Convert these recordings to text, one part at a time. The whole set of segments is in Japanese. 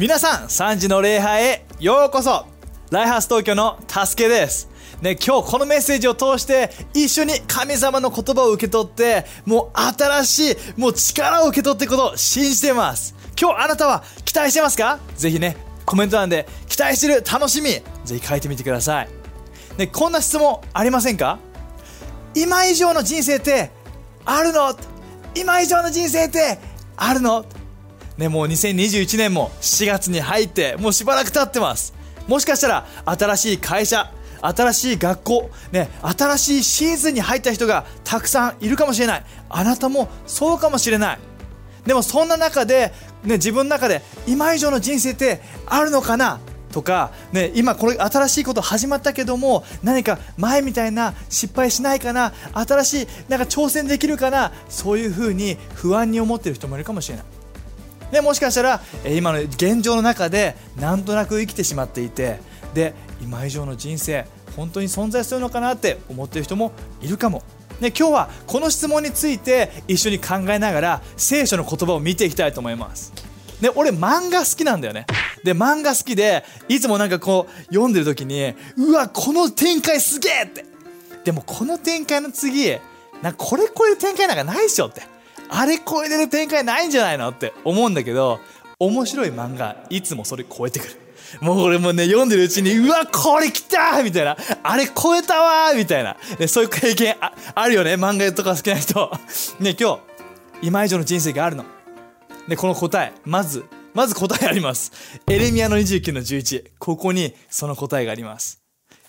皆さん3時の礼拝へようこそ。ライハース東京の助けです。ね、今日このメッセージを通して一緒に神様の言葉を受け取ってもう新しいもう力を受け取っていくことを信じてます。今日あなたは期待してますか？ぜひねコメント欄で期待してる楽しみ。ぜひ書いてみてください、ね、こんな質問ありませんか？今以上の人生ってあるの？今以上の人生ってあるの？ね、もう2021年も4月に入ってもうしばらく経ってます。もしかしたら新しい会社新しい学校、ね、新しいシーズンに入った人がたくさんいるかもしれない。あなたもそうかもしれない。でもそんな中で、ね、自分の中で今以上の人生ってあるのかな？とか、ね、今これ新しいこと始まったけども何か前みたいな失敗しないかな？新しいなんか挑戦できるかな？そういうふうに不安に思ってる人もいるかもしれない。でもしかしたら今の現状の中でなんとなく生きてしまっていてで今以上の人生本当に存在するのかなって思ってる人もいるかも。ね、今日はこの質問について一緒に考えながら聖書の言葉を見ていきたいと思います。で俺漫画好きなんだよね。で漫画好きでいつもなんかこう読んでる時にうわこの展開すげえってでもこの展開の次なんかこれ超える展開なんかないでしょってあれ超えれる展開ないんじゃないのって思うんだけど面白い漫画いつもそれ超えてくる。もう俺もね、読んでるうちに、うわ、これ来たみたいな。あれ超えたわみたいな。ね、そういう経験ああるよね。漫画とか好きな人。ね、今日、今以上の人生があるの。で、この答え、まず、まず答えあります。エレミアの29の11。ここにその答えがあります。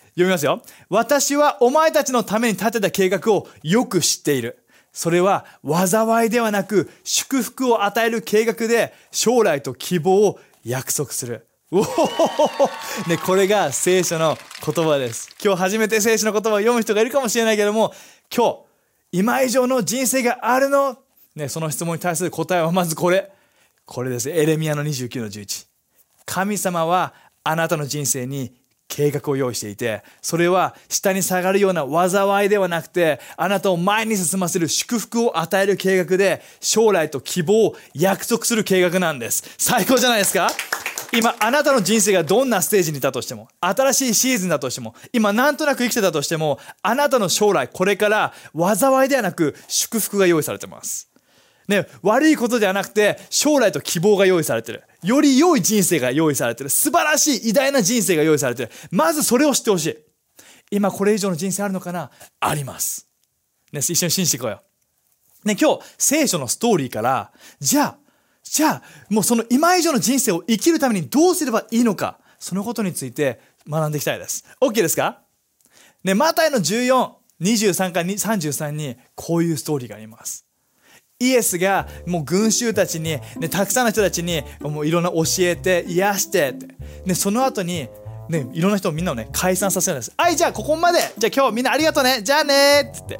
読みますよ。私はお前たちのために立てた計画をよく知っている。それは災いではなく祝福を与える計画で将来と希望を約束する。おお ね、これが聖書の言葉です。今日初めて聖書の言葉を読む人がいるかもしれないけども、今日、今以上の人生があるの？ね、その質問に対する答えはまずこれ。これです。エレミアの29の11。神様はあなたの人生に計画を用意していて、それは下に下がるような災いではなくて、あなたを前に進ませる祝福を与える計画で、将来と希望を約束する計画なんです。最高じゃないですか？今あなたの人生がどんなステージにいたとしても新しいシーズンだとしても今なんとなく生きてたとしてもあなたの将来これから災いではなく祝福が用意されてますね、悪いことではなくて将来と希望が用意されてる。より良い人生が用意されてる。素晴らしい偉大な人生が用意されてる。まずそれを知ってほしい。今これ以上の人生あるのかな？あります、ね、一緒に信じていこうよ、ね、今日聖書のストーリーからじゃあじゃあもうその今以上の人生を生きるためにどうすればいいのかそのことについて学んでいきたいです。OK ですか？ねマタイの1423から33にこういうストーリーがあります。イエスがもう群衆たちに、ね、たくさんの人たちにもういろんな教えて癒してって、ね、その後にね、いろんな人をみんなをね解散させるんです。はいじゃあここまでじゃあ今日みんなありがとうねじゃあねっつって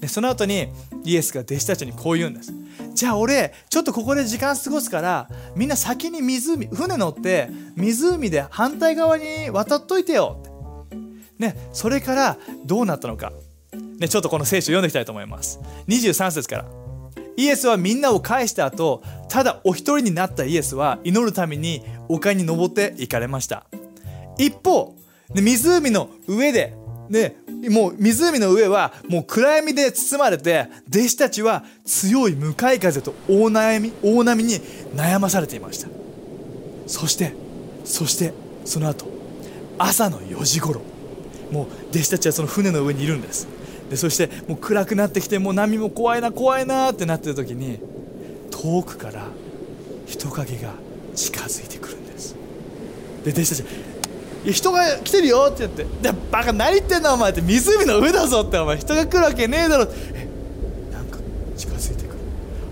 でその後にイエスが弟子たちにこう言うんです。じゃあ俺ちょっとここで時間過ごすからみんな先に湖船乗って湖で反対側に渡っといてよって。ねそれからどうなったのか、ね、ちょっとこの聖書読んでいきたいと思います。23節から。イエスはみんなを返した後ただお一人になったイエスは祈るために丘に登って行かれました。一方湖の上でね、もう湖の上はもう暗闇で包まれて弟子たちは強い向かい風と大悩み大波に悩まされていました。そしてそしてその後朝の4時頃もう弟子たちはその船の上にいるんです。でそしてもう暗くなってきてもう波も怖いな怖いなってなってる時に遠くから人影が近づいてくるんです。で弟子たちいや人が来てるよって言って「でバカ何言ってんだお前」って湖の上だぞってお前人が来るわけねえだろ。えなんか近づいてくる、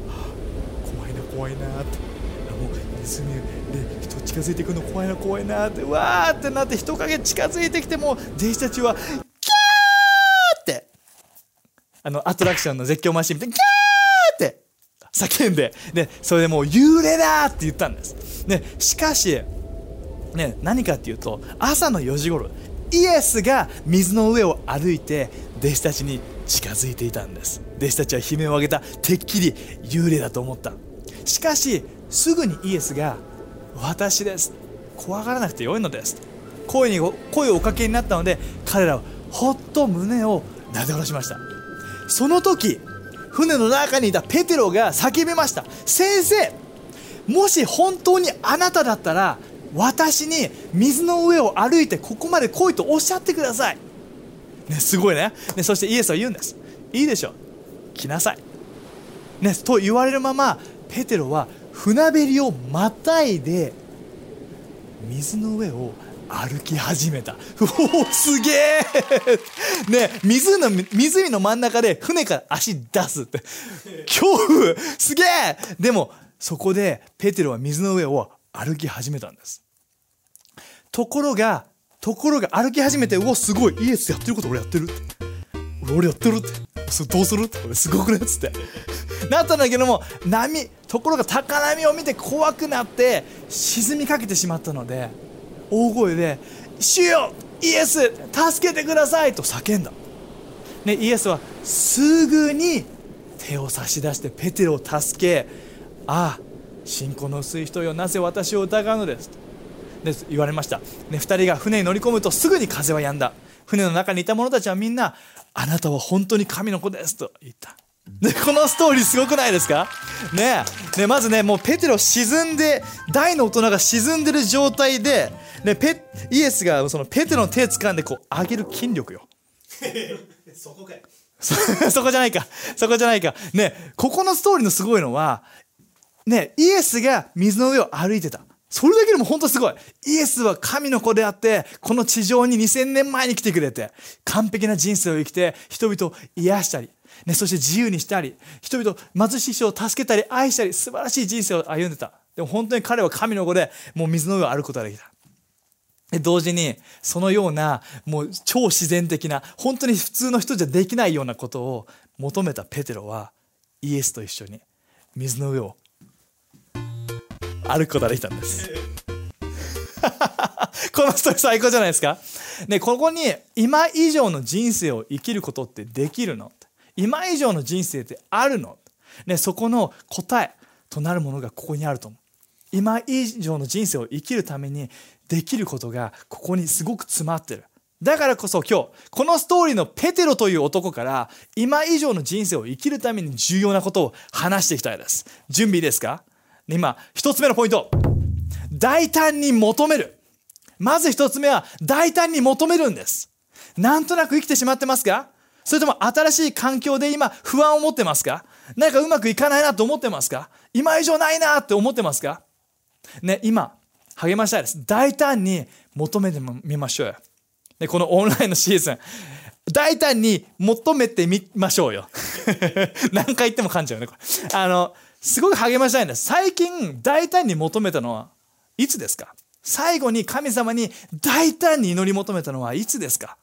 はあ、怖いな怖いなって。もう湖で人近づいてくるの怖いな怖いなってわーってなって人影近づいてきても弟子たちはあの、アトラクションの絶叫マシンみたいに、キャーって叫んで、で、それでもう幽霊だって言ったんです。ね、しかし、ね、何かっていうと、朝の4時頃、イエスが水の上を歩いて、弟子たちに近づいていたんです。弟子たちは悲鳴を上げた。てっきり幽霊だと思った。しかし、すぐにイエスが私です怖がらなくてよいのです声に声をおかけになったので彼らはほっと胸をなで下ろしましたその時船の中にいたペテロが叫びました。先生もし本当にあなただったら私に水の上を歩いてここまで来いとおっしゃってください、ね、すごいね。ねそしてイエスは言うんです。いいでしょ。う来なさい、ね、と言われるままペテロは船べりをまたいで水の上を歩き始めた。おおすげえね湖の湖の真ん中で船から足出すって。恐怖。すげえでもそこでペテロは水の上を歩き始めたんです。ところがところが歩き始めてうおすごい。イエスやってること俺やってる俺やってるって。それどうするって。すごくねっつって。なったんだけども波ところが高波を見て怖くなって沈みかけてしまったので大声で「主よイエス助けてください!」と叫んだ、ね、イエスはすぐに手を差し出してペテロを助け「ああ信仰の薄い人よなぜ私を疑うのです」で言われました、ね、2人が船に乗り込むとすぐに風は止んだ。船の中にいた者たちはみんな「あなたは本当に神の子です」と言った。で このストーリーすごくないですか？ねねまずねもうペテロ沈んで大の大人が沈んでる状態で、ね、ペイエスがそのペテロの手掴んでこう上げる筋力よ。そこかよ そこじゃないか。そこじゃないか。ねここのストーリーのすごいのはねイエスが水の上を歩いてた。それだけでも本当すごい。イエスは神の子であって、この地上に2000年前に来てくれて、完璧な人生を生きて、人々を癒したり、ね、そして自由にしたり人々貧しい人を助けたり愛したり素晴らしい人生を歩んでた。でも本当に彼は神の子でもう水の上を歩くことができた。で同時にそのようなもう超自然的な本当に普通の人じゃできないようなことを求めたペテロはイエスと一緒に水の上を歩くことができたんです。このストーリー最高じゃないですか。ねここに今以上の人生を生きることってできるの？今以上の人生ってあるの、ね、そこの答えとなるものがここにあると思う。今以上の人生を生きるためにできることがここにすごく詰まってる。だからこそ今日このストーリーのペテロという男から今以上の人生を生きるために重要なことを話していきたいです。準備ですか？今一つ目のポイント。大胆に求める。まず一つ目は大胆に求めるんです。なんとなく生きてしまってますか？それとも新しい環境で今不安を持ってますか？何かうまくいかないなと思ってますか？今以上ないなって思ってますか？ね、今、励ましたいです。大胆に求めてみましょうよ。で、このオンラインのシーズン、大胆に求めてみましょうよ。何回言っても噛んじゃうね、これ。あの、すごく励ましたいんです。最近、大胆に求めたのはいつですか？最後に神様に大胆に祈り求めたのはいつですか？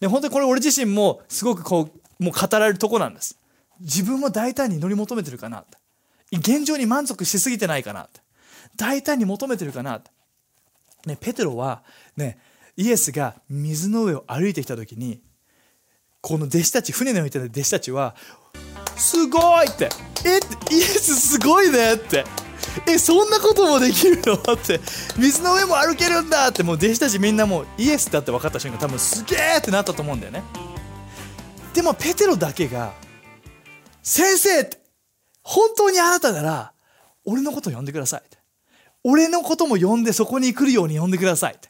で本当にこれ俺自身もすごくこうもう語られるとこなんです自分も大胆に乗り求めてるかなって現状に満足しすぎてないかなって大胆に求めてるかなって、ね、ペテロはねイエスが水の上を歩いてきた時にこの弟子たち船の上にいた弟子たちは「すごい!」って「えイエスすごいね!」ってえそんなこともできるの？って。水の上も歩けるんだって。もう弟子たちみんなもうイエスだって分かった瞬間多分すげえってなったと思うんだよね。でもペテロだけが「先生って本当にあなたなら俺のこと呼んでください」って。俺のことも呼んでそこに来るように呼んでくださいって。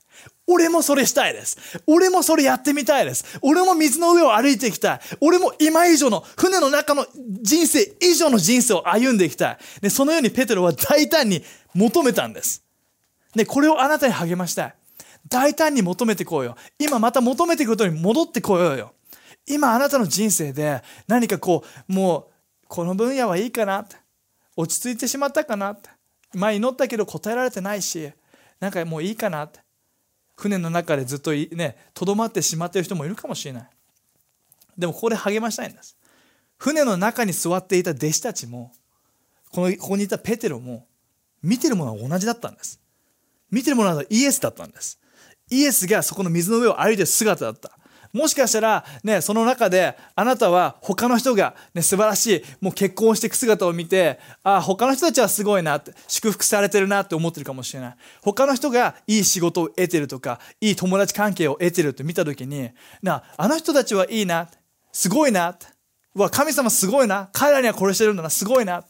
俺もそれしたいです。俺もそれやってみたいです。俺も水の上を歩いていきたい。俺も今以上の、船の中の人生以上の人生を歩んでいきたい。で、そのようにペテロは大胆に求めたんです。で、これをあなたに励ましたい。大胆に求めてこうよ。今また求めていくことに戻ってこようよ。今あなたの人生で何かこう、もう、この分野はいいかな。落ち着いてしまったかなって。前祈ったけど答えられてないし、なんかもういいかなって。船の中でずっとねとどまってしまっている人もいるかもしれない。でもここで励ましたいんです。船の中に座っていた弟子たちもこのここにいたペテロも見てるものは同じだったんです。見てるものはイエスだったんです。イエスがそこの水の上を歩いてる姿だった。もしかしたら、ね、その中であなたは他の人が、ね、素晴らしいもう結婚していく姿を見てあ他の人たちはすごいなって祝福されてるなって思ってるかもしれない。他の人がいい仕事を得てるとかいい友達関係を得てるって見た時になあの人たちはいいなすごいなうわ神様すごいな彼らにはこれしてるんだなすごいな、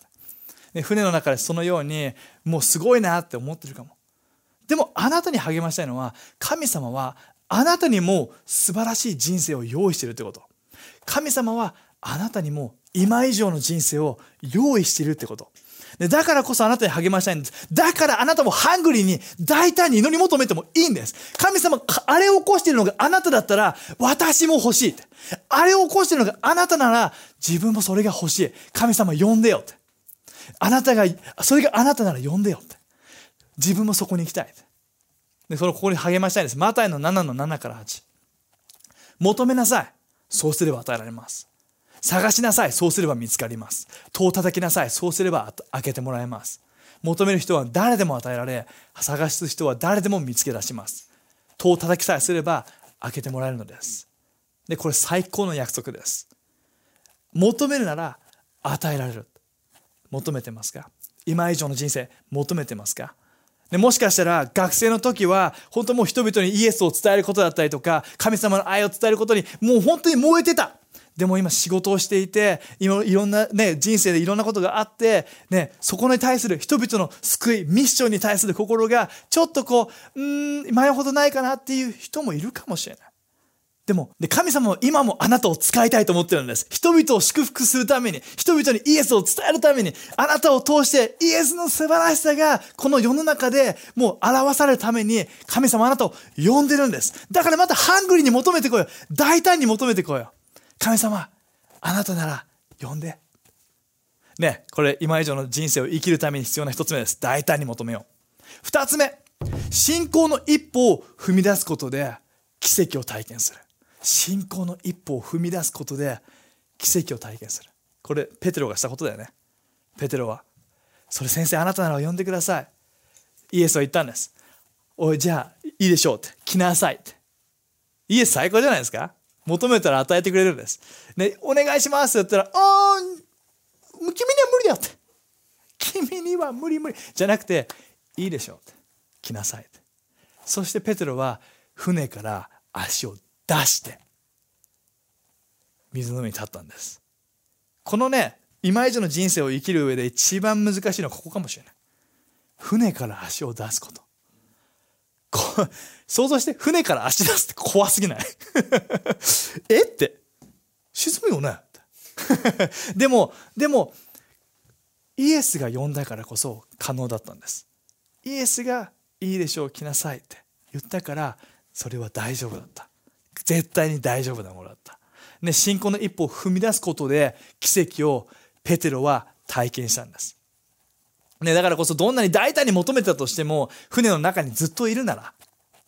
ね、船の中でそのようにもうすごいなって思ってるかも。でもあなたに励ましたいのは神様はあなたにも素晴らしい人生を用意しているってこと。神様はあなたにも今以上の人生を用意しているってこと。だからこそあなたに励ましたいんです。だからあなたもハングリーに大胆に祈り求めてもいいんです。神様あれを起こしているのがあなただったら私も欲しいって。あれを起こしているのがあなたなら自分もそれが欲しい。神様呼んでよって。あなたがそれがあなたなら呼んでよって。自分もそこに行きたいでそのここに励ましたいです。マタイの7の7から8求めなさい。そうすれば与えられます。探しなさい。そうすれば見つかります。戸を叩きなさい。そうすれば開けてもらえます。求める人は誰でも与えられ探す人は誰でも見つけ出します。戸を叩きさえすれば開けてもらえるのです。でこれ最高の約束です。求めるなら与えられる。求めてますか？今以上の人生求めてますか？でもしかしたら学生の時は本当もう人々にイエスを伝えることだったりとか神様の愛を伝えることにもう本当に燃えてたでも今仕事をしていていろんな、ね、人生でいろんなことがあって、ね、そこに対する人々の救いミッションに対する心がちょっとこううん前ほどないかなっていう人もいるかもしれない。でも、で、神様は今もあなたを使いたいと思ってるんです。人々を祝福するために、人々にイエスを伝えるために、あなたを通してイエスの素晴らしさが、この世の中でもう表されるために、神様あなたを呼んでるんです。だからまたハングリーに求めてこいよ。大胆に求めてこいよ。神様、あなたなら呼んで。ね、これ今以上の人生を生きるために必要な一つ目です。大胆に求めよう。二つ目、信仰の一歩を踏み出すことで奇跡を体験する。信仰の一歩を踏み出すことで奇跡を体験する。これペテロがしたことだよね。ペテロはそれ先生あなたなら呼んでください。イエスは言ったんです。おいじゃあいいでしょうって。来なさいって。イエス最高じゃないですか。求めたら与えてくれるんです、ね、お願いしますって言ったら「ああ君には無理だ」って「君には無理無理」じゃなくて「いいでしょう」って。来なさいって。そしてペテロは船から足を出して水の上に立ったんです。このね今以上の人生を生きる上で一番難しいのはここかもしれない。船から足を出すこと。こ想像して船から足出すって怖すぎない？え？って。沈むよね？でもでもイエスが呼んだからこそ可能だったんです。イエスがいいでしょう来なさいって言ったからそれは大丈夫だった。絶対に大丈夫なものだった。ね、信仰の一歩を踏み出すことで奇跡をペテロは体験したんです。ね、だからこそどんなに大胆に求めてたとしても船の中にずっといるなら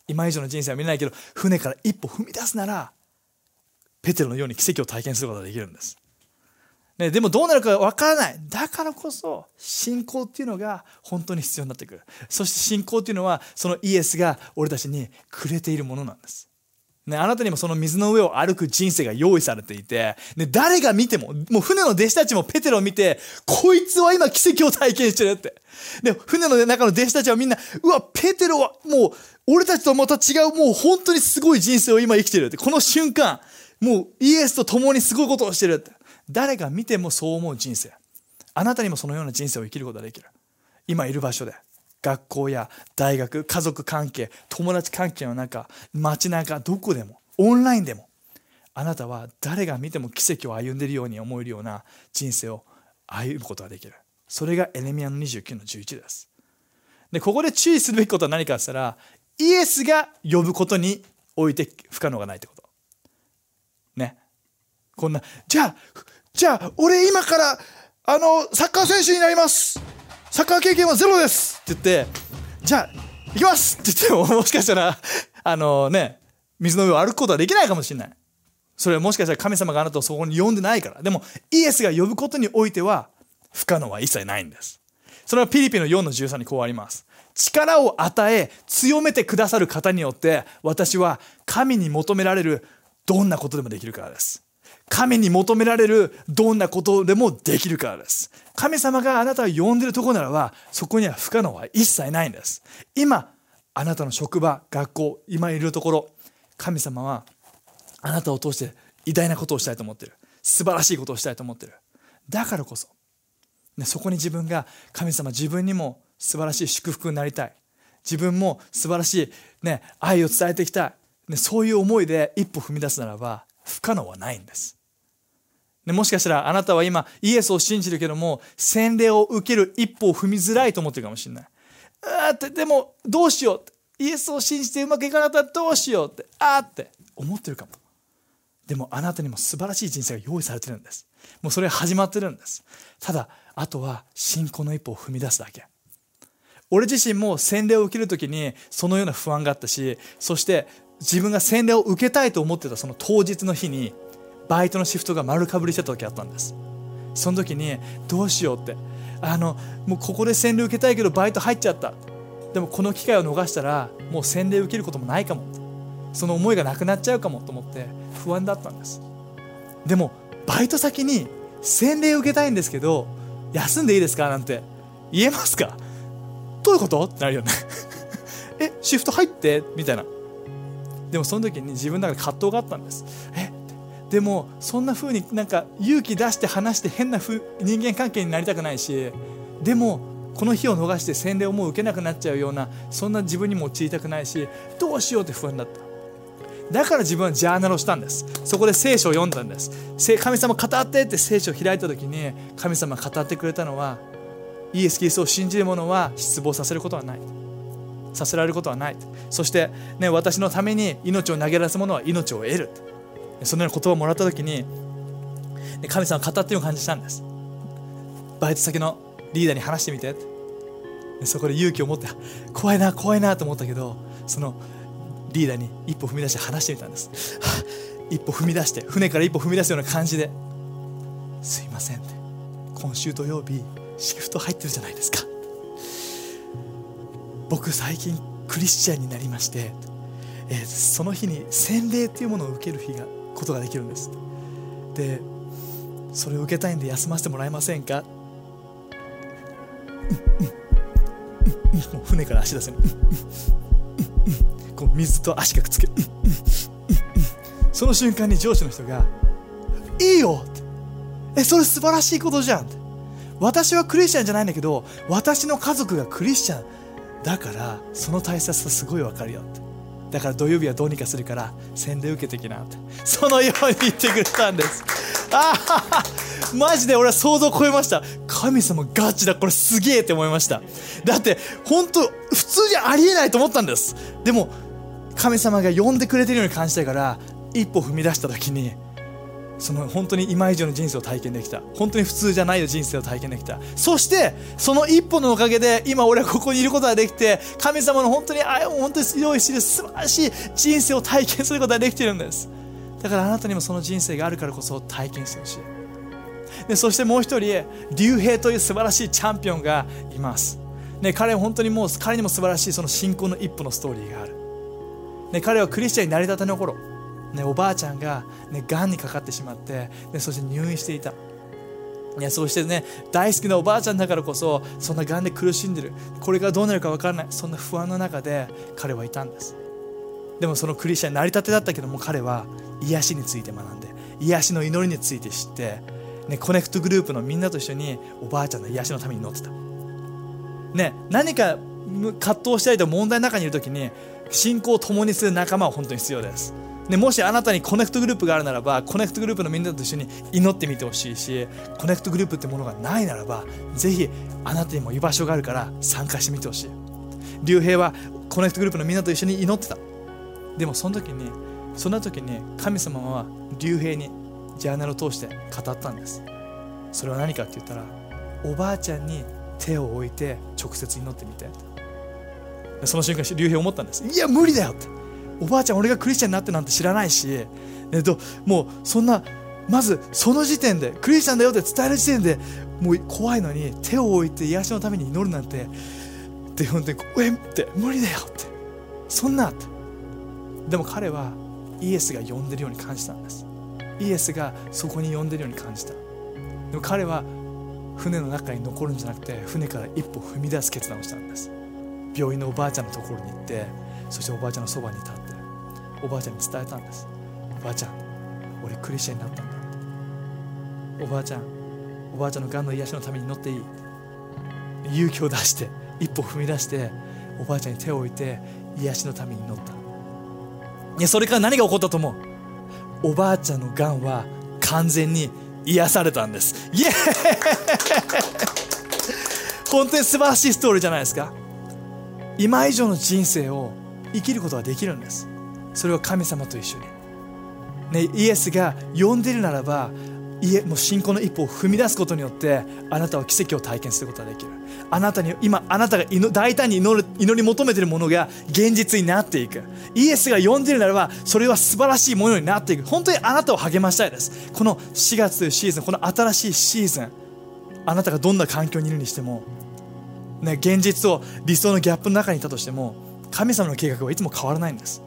今以上の人生は見れないけど船から一歩踏み出すならペテロのように奇跡を体験することができるんです。ね、でもどうなるかわからない。だからこそ信仰っていうのが本当に必要になってくる。そして信仰っていうのはそのイエスが俺たちにくれているものなんです。ね、あなたにもその水の上を歩く人生が用意されていて、ね、誰が見ても、もう船の弟子たちもペテロを見て、こいつは今奇跡を体験してるって。で、船の中の弟子たちはみんな、うわ、ペテロはもう、俺たちとまた違う、もう本当にすごい人生を今生きてるって。この瞬間、もうイエスと共にすごいことをしてるって。誰が見てもそう思う人生。あなたにもそのような人生を生きることができる。今いる場所で。学校や大学家族関係友達関係の中街中どこでもオンラインでもあなたは誰が見ても奇跡を歩んでいるように思えるような人生を歩むことができる。それがエネミアの29の11です。でここで注意するべきことは何かって言ったらイエスが呼ぶことにおいて不可能がないってこと。ね。こんなじゃあじゃあ俺今からあのサッカー選手になります。サッカー経験はゼロですって言って、じゃあ、行きますって言っても、もしかしたら、あのね、水の上を歩くことはできないかもしれない。それはもしかしたら神様があなたをそこに呼んでないから。でも、イエスが呼ぶことにおいては、不可能は一切ないんです。それはピリピの4の13にこうあります。力を与え、強めてくださる方によって、私は神に求められるどんなことでもできるからです神に求められるどんなことでもできるからです。神様があなたを呼んでるところならばそこには不可能は一切ないんです。今あなたの職場学校今いるところ神様はあなたを通して偉大なことをしたいと思ってる。素晴らしいことをしたいと思ってる。だからこそ、ね、そこに自分が神様自分にも素晴らしい祝福になりたい。自分も素晴らしい、ね、愛を伝えていきたい、ね、そういう思いで一歩踏み出すならば不可能はないんです。ね、もしかしたらあなたは今イエスを信じるけども洗礼を受ける一歩を踏みづらいと思ってるかもしれない。あってでもどうしようイエスを信じてうまくいかなかったらどうしようってあって思ってるかも。でもあなたにも素晴らしい人生が用意されてるんです。もうそれ始まってるんです。ただあとは信仰の一歩を踏み出すだけ。俺自身も洗礼を受ける時にそのような不安があったしそして自分が洗礼を受けたいと思ってたその当日の日にバイトのシフトが丸かぶりした時あったんです。その時にどうしようって。あのもうここで洗礼受けたいけどバイト入っちゃった。でもこの機会を逃したらもう洗礼受けることもないかもその思いがなくなっちゃうかもと思って不安だったんです。でもバイト先に洗礼受けたいんですけど休んでいいですかなんて言えますか？どういうことってなるよね。えシフト入って？みたいな。でもその時に自分の中で葛藤があったんです。えでもそんな風になんか勇気出して話して変な人間関係になりたくないしでもこの日を逃して洗礼をもう受けなくなっちゃうようなそんな自分にも陥りたくないしどうしようって不安だった。だから自分はジャーナルをしたんです。そこで聖書を読んだんです。神様語ってって聖書を開いた時に神様が語ってくれたのはイエス・キリストを信じる者は失望させることはない。させられることはない。そして、ね、私のために命を投げ出す者は命を得る。そのような言葉をもらった時に神様語っていう感じしたんです。バイト先のリーダーに話してみて。そこで勇気を持って怖いな怖いなと思ったけどそのリーダーに一歩踏み出して話してみたんです、一歩踏み出して船から一歩踏み出すような感じですいませんって。今週土曜日シフト入ってるじゃないですか。僕最近クリスチャンになりまして、えー、その日に洗礼っていうものを受ける日がことができるんです。でそれを受けたいんで休ませてもらえませんか？もう船から足出せない。こう水と足がくっつける。その瞬間に上司の人が「いいよ!」って「えそれ素晴らしいことじゃん」って。私はクリスチャンじゃないんだけど私の家族がクリスチャン。だからその大切さすごいわかるよって。だから土曜日はどうにかするから洗礼受けてきなって。そのように言ってくれたんです。ああマジで俺は想像を超えました。神様ガチだ。これすげえって思いました。だって本当普通じゃありえないと思ったんです。でも神様が呼んでくれてるように感じたから一歩踏み出した時にその本当に今以上の人生を体験できた。本当に普通じゃない人生を体験できた。そしてその一歩のおかげで今俺はここにいることができて神様の本当に愛を本当に用意している素晴らしい人生を体験することができているんです。だからあなたにもその人生があるからこそ体験してほしい。でそしてもう一人竜兵という素晴らしいチャンピオンがいます。ね、彼は本当にもう彼にも素晴らしいその信仰の一歩のストーリーがある、ね、彼はクリスチャンになりたての頃ね、おばあちゃんが、ね、がんにかかってしまって、ね、そして入院していた。ね、そしてね大好きなおばあちゃんだからこそそんながんで苦しんでる。これがどうなるか分からない。そんな不安の中で彼はいたんです。でもそのクリスチャン成り立てだったけども彼は癒しについて学んで癒しの祈りについて知って、ね、コネクトグループのみんなと一緒におばあちゃんの癒しのために祈ってた、ね、何か葛藤したりと問題の中にいる時に信仰を共にする仲間は本当に必要です。でもしあなたにコネクトグループがあるならばコネクトグループのみんなと一緒に祈ってみてほしいしコネクトグループってものがないならばぜひあなたにも居場所があるから参加してみてほしい。竜兵はコネクトグループのみんなと一緒に祈ってた。でもその時にそんな時に神様は竜兵にジャーナルを通して語ったんです。それは何かって言ったらおばあちゃんに手を置いて直接祈ってみて。その瞬間竜兵思ったんです。いや無理だよって。おばあちゃん俺がクリスチャンになってなんて知らないし、えっと、もうそんなまずその時点でクリスチャンだよって伝える時点でもう怖いのに手を置いて癒しのために祈るなんてで本当にえって無理だよって。そんなって。でも彼はイエスが呼んでるように感じたんです。イエスがそこに呼んでるように感じた。でも彼は船の中に残るんじゃなくて船から一歩踏み出す決断をしたんです。病院のおばあちゃんのところに行ってそしておばあちゃんのそばに立っておばあちゃんに伝えたんです。おばあちゃん俺クリスチャンになったんだ。っておばあちゃんおばあちゃんのがんの癒しのために乗っていい。勇気を出して一歩踏み出しておばあちゃんに手を置いて癒しのために乗った。いやそれから何が起こったと思う？おばあちゃんのがんは完全に癒されたんです。イエーイ！本当に素晴らしいストーリーじゃないですか。今以上の人生を生きることができるんです。それは神様と一緒に、ね、イエスが呼んでいるならば家もう信仰の一歩を踏み出すことによってあなたは奇跡を体験することができる。あなたに今あなたが大胆に祈る祈り求めているものが現実になっていく。イエスが呼んでいるならばそれは素晴らしいものになっていく。本当にあなたを励ましたいです。この4月というシーズンこの新しいシーズンあなたがどんな環境にいるにしても、ね、現実と理想のギャップの中にいたとしても神様の計画はいつも変わらないんです。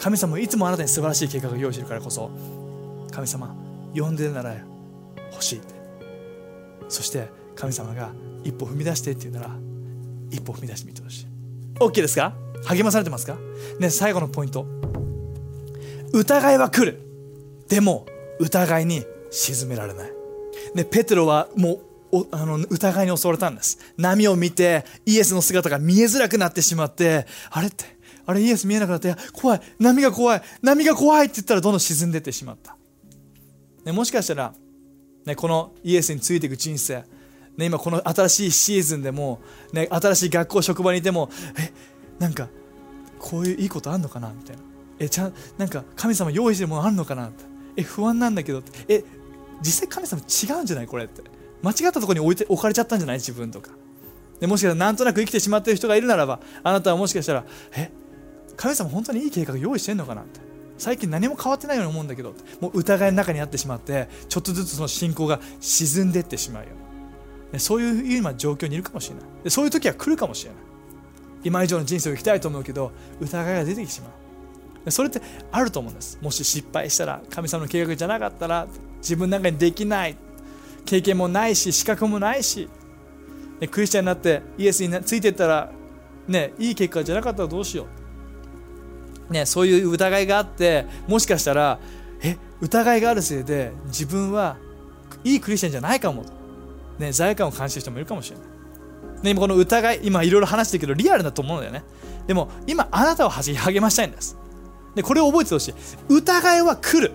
神様はいつもあなたに素晴らしい計画を用意してるからこそ神様呼んでるなら欲しいって。そして神様が一歩踏み出してって言うなら一歩踏み出してみてほしい。OK ですか？励まされてますか？ね最後のポイント。疑いは来る。でも疑いに沈められない。ねペテロはもうあの疑いに襲われたんです。波を見てイエスの姿が見えづらくなってしまってあれってあれイエス見えなくなって怖い波が怖い波が怖いって言ったらどんどん沈んでってしまった、ね、もしかしたら、ね、このイエスについていく人生ね、今この新しいシーズンでも、ね、新しい学校職場にいてもえなんかこういういいことあんのかな？みたいな。えちゃんなんか神様用意してるものあるのかな？って。え不安なんだけどえ実際神様違うんじゃないこれって。間違ったところに置いて置かれちゃったんじゃない？自分とか。でもしかしたらなんとなく生きてしまっている人がいるならばあなたはもしかしたらえ神様本当にいい計画用意してんのかなって。最近何も変わってないように思うんだけどもう疑いの中にあってしまってちょっとずつその信仰が沈んでいってしまうよ。そういう今状況にいるかもしれない。でそういう時は来るかもしれない。今以上の人生を生きたいと思うけど疑いが出てきてしまう。それってあると思うんです。もし失敗したら神様の計画じゃなかったら自分なんかにできない。経験もないし資格もないし。クリスチャンになってイエスについていったらねいい結果じゃなかったらどうしよう。ねそういう疑いがあってもしかしたらえ疑いがあるせいで自分はいいクリスチャンじゃないかもとね、罪悪感を感じる人もいるかもしれない。ね、今この疑い、今いろいろ話してるけどリアルだと思うんだよね。でも今あなたを励ましたいんです。で、これを覚えてほしい。疑いは来る。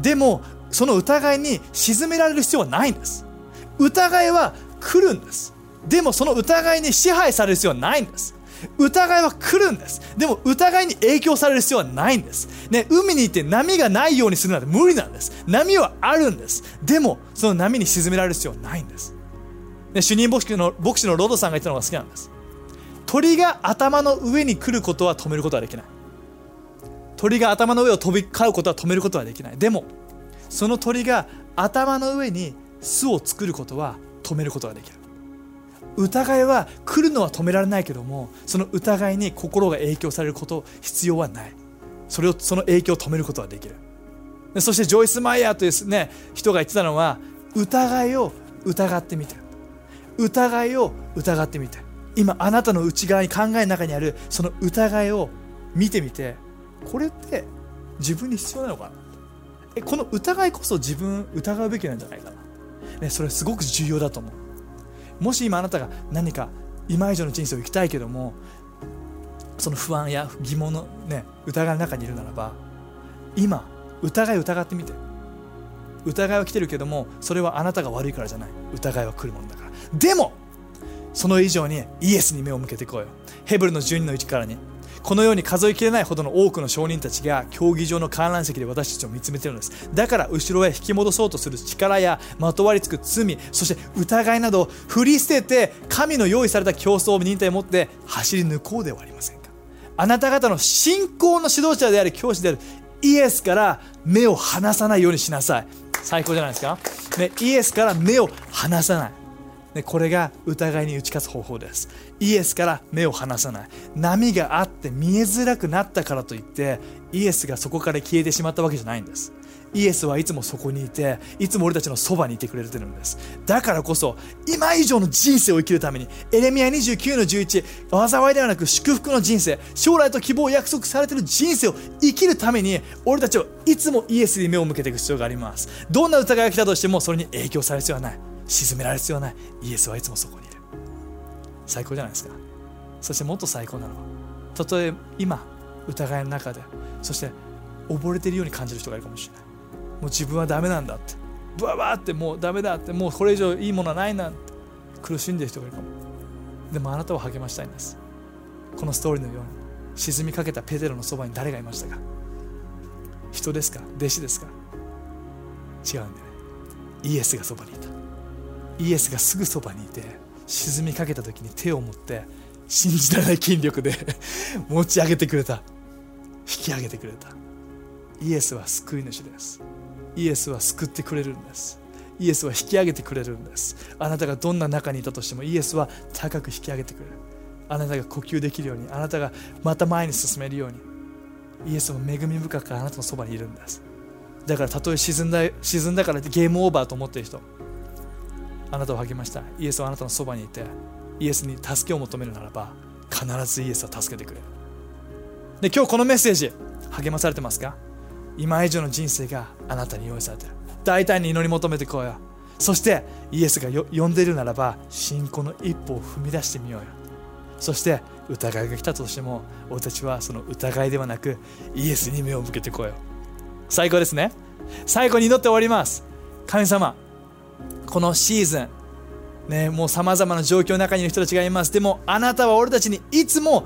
でも、その疑いに沈められる必要はないんです。疑いは来るんです。でもその疑いに支配される必要はないんです。疑いは来るんです。でも疑いに影響される必要はないんです、ね、海にいて波がないようにするなんて無理なんです。波はあるんです。でもその波に沈められる必要はないんです、ね、主任牧師の牧師のロドさんが言ったのが好きなんです。鳥が頭の上に来ることは止めることはできない。鳥が頭の上を飛び交うことは止めることはできない。でもその鳥が頭の上に巣を作ることは止めることができる。疑いは来るのは止められないけどもその疑いに心が影響されること必要はない。それをその影響を止めることはできる。そしてジョイス・マイヤーという、ね、人が言ってたのは疑いを疑ってみて。疑いを疑ってみて。今あなたの内側に考えの中にあるその疑いを見てみて。これって自分に必要なのか？なえこの疑いこそ自分疑うべきなんじゃないかな、ね、それすごく重要だと思う。もし今あなたが何か今以上の人生を生きたいけどもその不安や疑問の、ね、疑いの中にいるならば今疑い疑ってみて。疑いは来てるけどもそれはあなたが悪いからじゃない。疑いは来るものだから。でもその以上にイエスに目を向けていこう。よヘブルの12の1からにこのように数えきれないほどの多くの証人たちが競技場の観覧席で私たちを見つめているのです。だから後ろへ引き戻そうとする力やまとわりつく罪そして疑いなど振り捨てて神の用意された競争を忍耐を持って走り抜こうではありませんか。あなた方の信仰の指導者である教師であるイエスから目を離さないようにしなさい。最高じゃないですか、ね、イエスから目を離さない。でこれが疑いに打ち勝つ方法です。イエスから目を離さない。波があって見えづらくなったからといってイエスがそこから消えてしまったわけじゃないんです。イエスはいつもそこにいていつも俺たちのそばにいてくれてるんです。だからこそ今以上の人生を生きるためにエレミア29の11災いではなく祝福の人生将来と希望を約束されてる人生を生きるために俺たちはいつもイエスに目を向けていく必要があります。どんな疑いが来たとしてもそれに影響される必要はない。沈められる必要はない。イエスはいつもそこに。最高じゃないですか。そしてもっと最高なのはたとえ今疑いの中でそして溺れているように感じる人がいるかもしれない。もう自分はダメなんだって。ブワワーってもうダメだって。もうこれ以上いいものはないなんて。苦しんでいる人がいるかも。でもあなたを励ましたいんです。このストーリーのように沈みかけたペテロのそばに誰がいましたか。人ですか？弟子ですか？違うんだよね。イエスがそばにいた。イエスがすぐそばにいて沈みかけた時に手を持って信じられない筋力で 持ち上げてくれた。引き上げてくれた。イエスは救い主です。イエスは救ってくれるんです。イエスは引き上げてくれるんです。あなたがどんな中にいたとしてもイエスは高く引き上げてくれる。あなたが呼吸できるようにあなたがまた前に進めるようにイエスは恵み深くあなたのそばにいるんです。だからたとえ沈んだ沈んだからゲームオーバーと思っている人あなたを励ましたイエスはあなたのそばにいてイエスに助けを求めるならば必ずイエスは助けてくれる。で今日このメッセージ励まされてますか？今以上の人生があなたに用意されてる。大胆に祈り求めてこうよ。そしてイエスが呼んでいるならば信仰の一歩を踏み出してみようよ。そして疑いが来たとしても俺たちはその疑いではなくイエスに目を向けてこう最高ですね。最後に祈って終わります。神様このシーズン。ねもうさまざまな状況の中にいる人たちがいます。でもあなたは俺たちにいつも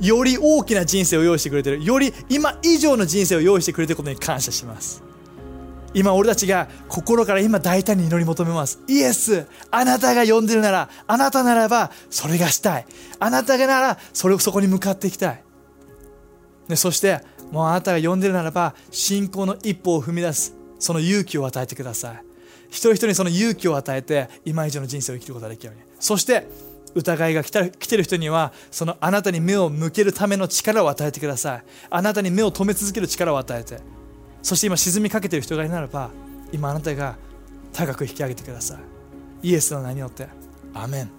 より大きな人生を用意してくれてる。より今以上の人生を用意してくれてることに感謝します。今俺たちが心から今大胆に祈り求めます。イエスあなたが呼んでるならあなたならばそれがしたい。あなたがならそれをそこに向かっていきたい。でそしてもうあなたが呼んでるならば信仰の一歩を踏み出すその勇気を与えてください。一人一人にその勇気を与えて今以上の人生を生きることができるように。そして疑いが来た来てる人にはそのあなたに目を向けるための力を与えてください。あなたに目を留め続ける力を与えて。そして今沈みかけている人がいならば今あなたが高く引き上げてください。イエスの名によって。アメン。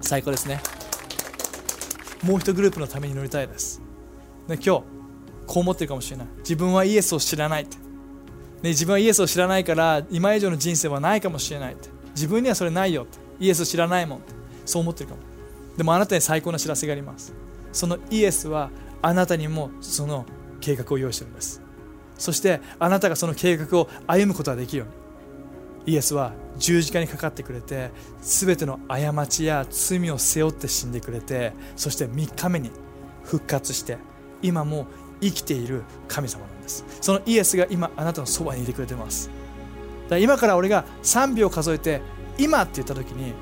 最高ですね。もう一グループのために乗りたいです。で今日こう思ってるかもしれない。自分はイエスを知らないって、ね、自分はイエスを知らないから今以上の人生はないかもしれないって。自分にはそれないよって。イエスを知らないもんって。そう思ってるかも。でもあなたに最高な知らせがあります。そのイエスはあなたにもその計画を用意してるんです。そしてあなたがその計画を歩むことができるように。イエスは十字架にかかってくれて全ての過ちや罪を背負って死んでくれてそして3日目に復活して今も生きている神様。なんですそのイエスが今あなたのそばにいてくれてます。だから今から俺が3秒数えて今って言った時に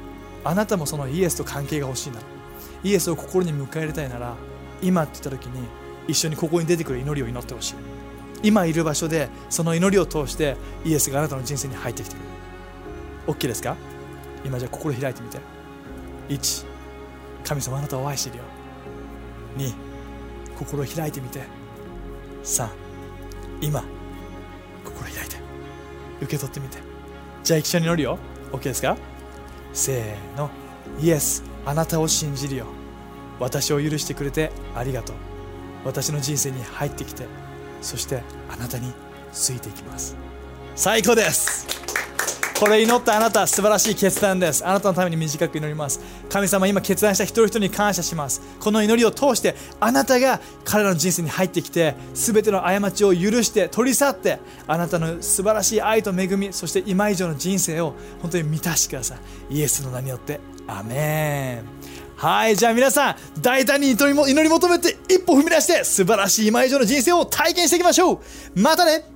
あなたもそのイエスと関係が欲しいな。らイエスを心に迎え入れたいなら今って言った時に一緒にここに出てくる祈りを祈ってほしい。今いる場所でその祈りを通してイエスがあなたの人生に入ってきてくれる OK ですか？今じゃあ心開いてみて。1神様あなたを愛しているよ。2心開いてみて。3今心開いて受け取ってみて。じゃあ一緒に乗るよ。OK ですか？せーの。イエス。あなたを信じるよ。私を許してくれてありがとう。私の人生に入ってきてそしてあなたについていきます。最高です！これ祈ったあなた素晴らしい決断です。あなたのために短く祈ります。神様今決断した一人一人に感謝します。この祈りを通してあなたが彼らの人生に入ってきて全ての過ちを許して取り去ってあなたの素晴らしい愛と恵みそして今以上の人生を本当に満たしてください。イエスの名によって。アメン。はいじゃあ皆さん大胆に祈り求めて一歩踏み出して素晴らしい今以上の人生を体験していきましょう。またね。